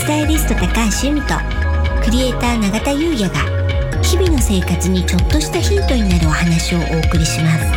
スタイリスト高橋由美とクリエイター永田優也が日々の生活にちょっとしたヒントになるお話をお送りします。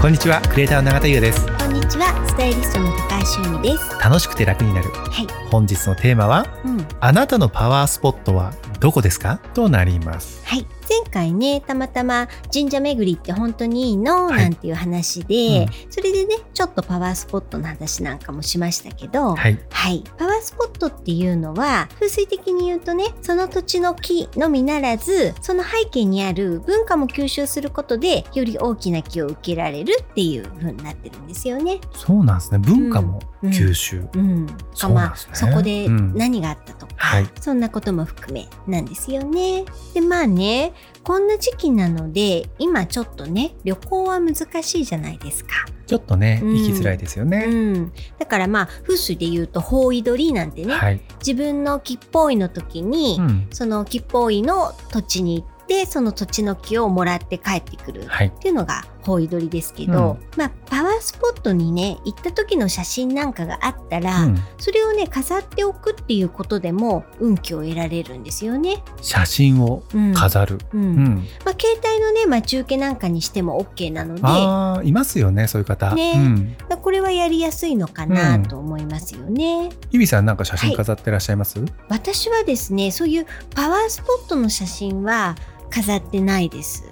こんにちはクリエイターの永田優也です。こんにちは。スタイリストの高橋由美です。楽しくて楽になる。はい、本日のテーマはうん、あなたのパワースポットはどこですか？となります。はい。前回ねたまたま神社巡りって本当にいいの、はい。なんていう話で、うん。それでねちょっとパワースポットの話なんかもしましたけど、はい。はい。パワースポットっていうのは、風水的に言うとね、その土地の木のみならず、その背景にある文化も吸収することで、より大きな木を受けられるっていう風になってるんですよね。そうなんですね。文化もうん。吸収、うん。そまあ、そこでうん。何があったとか、はい。そんなことも含めなんですよね。で、まあね、こんな時期なので、今ちょっとね、旅行は難しいじゃないですか。ちょっとね、うん。行きづらいですようね、ん。だからまあ、風水で言うと、方位取りなんてね、はい、自分の木っぽいの時に、うん、その木っぽいの土地に行ってその土地の木をもらって帰ってくるっはい。ていうのが方位取りですけど、まあパワースポットにね行った時の写真なんかがあったら、うん。それをね飾っておくっていうことでも運気を得られるんですよね。写真をうん。飾る、うん。うん。まあ、携帯のね待ち受けなんかにしても OK なので。いますよねそういう方、ね。うん、まあこれはやりやすいのかなと思いますよね。ゆみさんなんか写真飾ってらっしゃいます、私はですねそういうパワースポットの写真は飾ってないです。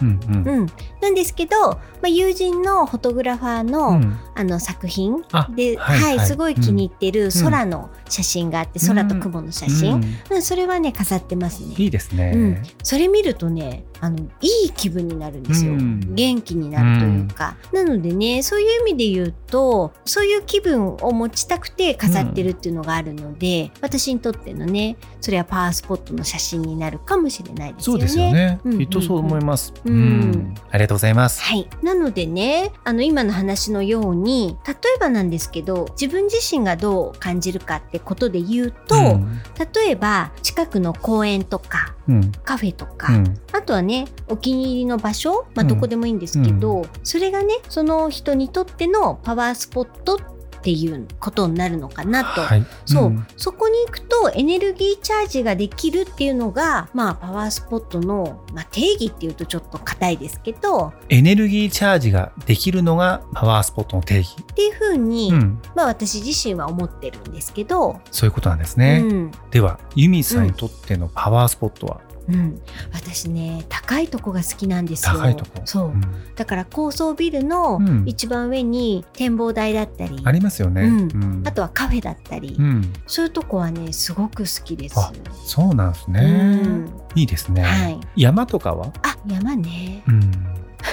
うんうん。うん、なんですけど、まあ、友人のフォトグラファーの,、うん。あの作品あで、ははい。いはいすごい気に入ってる空の写真があって、空と雲の写真、うん。うんそれはね飾ってますね。いいですね、うん、それ見るとねあのいい気分になるんですよ、うん。元気になるというか、なのでねそういう意味で言うとそういう気分を持ちたくて飾ってるっていうのがあるので、私にとってのねそれはパワースポットの写真になるかもしれないですよね。そうですよね、うんきっとそう思います、うん。ありがとうございます、はい。なのでね、あの今の話のように、例えばなんですけど、自分自身がどう感じるかってことで言うと、うん。例えば近くの公園とか、うん。カフェとか、うん。あとはね、お気に入りの場所、まあうん。どこでもいいんですけど、それがね、その人にとってのパワースポットっていうことになるのかなと。はい、そう、ん。そこに行くとエネルギーチャージができるっていうのが、まあパワースポットの、まあ、定義っていうとちょっと硬いですけど、エネルギーチャージができるのがパワースポットの定義、っていうふうに、うん、まあ私自身は思ってるんですけど、そういうことなんですね、うん。ではユミさんにとってのパワースポットは、うん、私ね高いとこが好きなんですよ。高いとこ？そう、うん。だから高層ビルのうん。一番上に展望台だったり、ありますよね、うん。うん。あとはカフェだったり、うん、そういうとこはねすごく好きです。あそうなんですね、うん。いいですね、はい。山とかは、あ山ね。うん、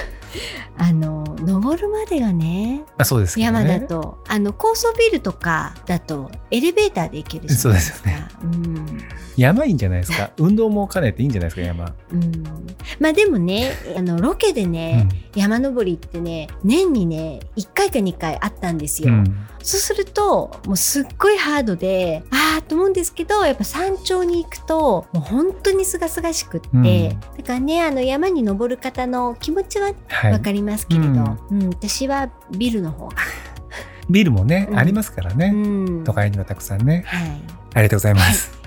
あの登るまでがねあそうですね。山だと。あの高層ビルとかだとエレベーターで行けるじゃないですか。そうですよね。うん山いいんじゃないですか？運動も兼ねていいんじゃないですか？山、うん、まあでもねあのロケでうね、ん。山登りってね年にね1回か2回あったんですよ、うん。そうするともうすっごいハードでああと思うんですけどやっぱ山頂に行くともう本当にすがすがしくって、うん。だからねあの山に登る方の気持ちははい。わかりますけれど、うん。私はビルの方。が、ビルもね、うん。ありますからね、うん。都会にはたくさんね。はい、ありがとうございます、永田さん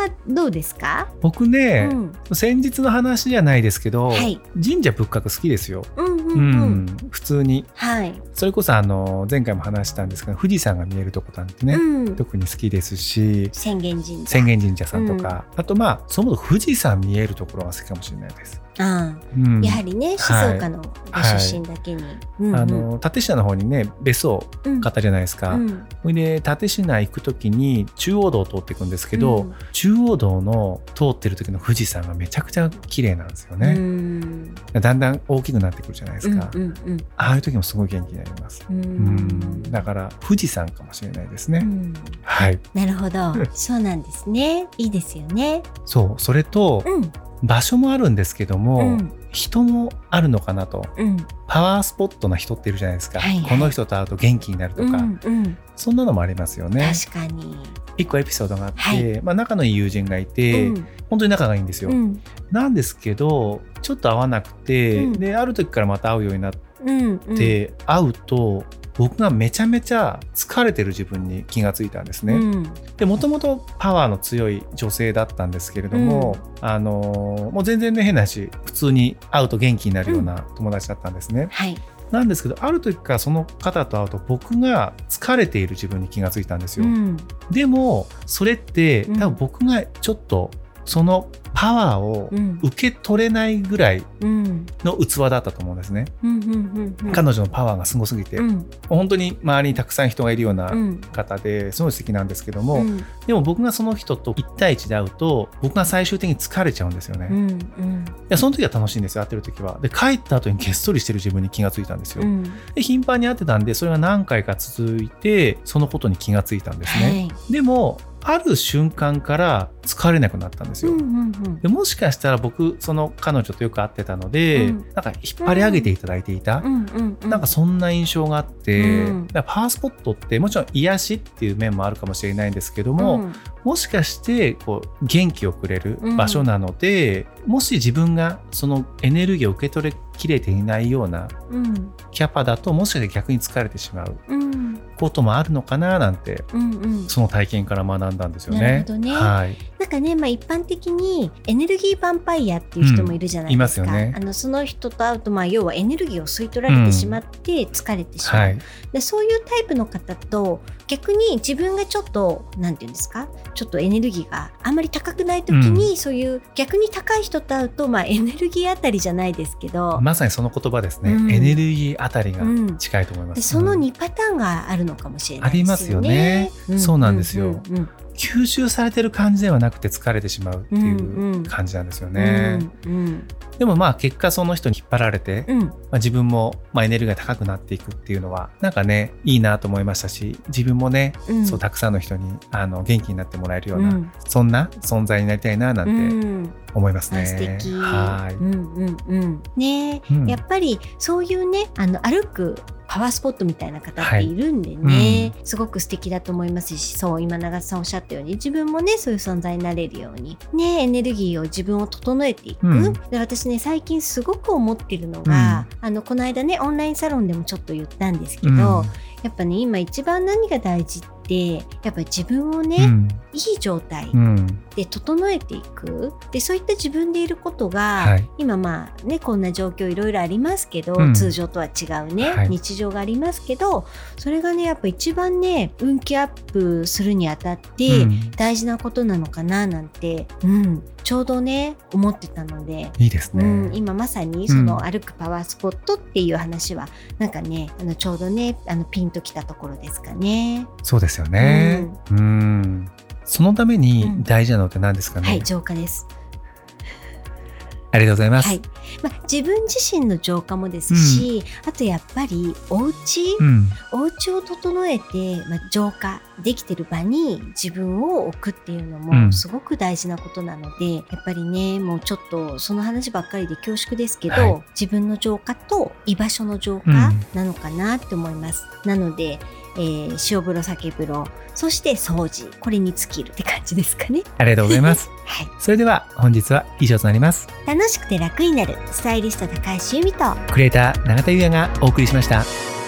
はどうですか、僕ね、うん、先日の話じゃないですけど、はい。神社仏閣好きですよ、うんうんううん、ん普通に。はい、それこそあの前回も話したんですが富士山が見えるとこなんてね、うん、特に好きですし。宣言神社。浅間神社さんとか、あとまあそもそも富士山見えるところが好きかもしれないです。あうん。あやはりね、静岡のご出身だけに、うんうん。あの立科の方にね別荘うん。買ったじゃないですか。うん。それで立科行く時に中央道を通っていくんですけど、うん中央道の通ってる時の富士山がめちゃくちゃ綺麗なんですようね、ん。だんだん大きくなってくるじゃないですか、うんうん。ああいう時もすごい元気になります、うん。うん。だから富士山かもしれないですね、うん。はい。なるほど。そうなんですね。いいですよね。そう。それとうん。場所もあるんですけども、うん人もあるのかなと。うん。パワースポットな人っているじゃないですか、はいはい。この人と会うと元気になるとか、うんうん。そんなのもありますよね。確かに。一個エピソードがあって、はい。まあ、仲のいい友人がいて、うん。本当に仲がいいんですよ、うん。なんですけどちちょっと合わなくて、うん。である時からまた会うようになって、会うと僕がめちゃめちゃ疲れてる自分に気がついたんですね。うんでもともとパワーの強い女性だったんですけれども、あのーもう全然ね変な話普通に会うと元気になるような友達だったんですね。はいなんですけどある時からその方と会うと僕が疲れている自分に気がついたんですよ。うんでもそれってうん多分僕がちょっとそのパワーをうん受け取れないぐらいうんの器だったと思うんですね。彼女のパワーがすごすぎて、うん本当に周りにたくさん人がいるようなうん方ですごい素敵なんですけども、うんでも僕がその人と1対1で会うと僕が最終的に疲れちゃうんですよね。いうんうんやその時は楽しいんですよ会ってる時は。で帰った後にげっそりしてる自分に気がついたんですよ。うんで頻繁に会ってたんでそれが何回か続いてそのことに気がついたんですね。はいでもある瞬間から疲れなくなったんですよ。うんうんうん。でもしかしたら僕その彼女とよく会ってたので、うん。なんか引っ張り上げていただいていた、うんうんうん。なんかそんな印象があって、うん。パワースポットってもちろん癒しっていう面もあるかもしれないんですけども、うん。もしかしてこう元気をくれる場所なので、もし自分がそのエネルギーを受け取りきれていないようなうん。キャパだともしかして逆に疲れてしまう。うんこともあるのかななんてうんうん。その体験から学んだんですよね。なるほどね。はい、なんかね、まあ、一般的にエネルギーヴァンパイアっていう人もいるじゃないですか。うんいますよね。あのその人と会うと、まあ、要はエネルギーを吸い取られてしまって疲れてしまう、はい、でそういうタイプの方と逆に自分がちょっとなんていうんですか？ちょっとエネルギーがあんまり高くない時に、そういう逆に高い人と会うと、まあ、エネルギーあたりじゃないですけど、まさにその言葉ですね、うん。エネルギーあたりがうん。近いと思います。でそのうん。2パターンがあるのかもしれないですよね。ありますよね。そうなんですよ。うんうん吸収されてる感じではなくて疲れてしまうっていうんううん。感じなんですよね。うんうんでもまあ結果その人に引っ張られて、うんまあ、自分もまあエネルギーが高くなっていくっていうのはなんかねいいなと思いましたし自分もね、うんそうたくさんの人にあの元気になってもらえるような、うんそんな存在になりたいななんてうん思いますね。あ素敵。はい、うんうんうん。ね、うんやっぱりそういうね、あの歩くパワースポットみたいな方ってい。るんでね、はいすごく素敵だと思いますし、そう今永田さんおっしゃったように自分もねそういう存在になれるようにねエネルギーを自分を整えていく。うん。で私ね最近すごく思ってるのが、あのこの間ねオンラインサロンでもちょっと言ったんですけど、うんやっぱね今一番何が大事ってやっぱり自分をね、うん。いい状態うん。で整えていく。でそういった自分でいることが、はい。今まあねこんな状況いろいろありますけど、うん。通常とは違うね、はい。日常がありますけどそれがねやっぱ一番ね運気アップするにあたってうん。大事なことなのかななんて、うん、ちょうどね思ってたので。いいですね。うん、今まさにそのうん歩くパワースポットっていう話は、なんかねあのちょうどねあのピンときたところですかね。そうですよね。うん。そのために大事なのって何ですかね？はい浄化です。ありがとうございます。はいまあ、自分自身の浄化もですし、あとやっぱりお家、うん。お家を整えて、まあ、浄化できてる場に自分を置くっていうのうんもすごく大事なことなので、やっぱりねもうちょっとその話ばっかりで恐縮ですけど、はい自分の浄化と居場所の浄化うんなのかなって思います。なので、えー塩風呂酒風呂そして掃除これに尽きるって感じですかね。ありがとうございます。はい、それでは本日は以上となります。楽しくて楽になるスタイリスト高橋由美とクリエイター永田優也がお送りしました。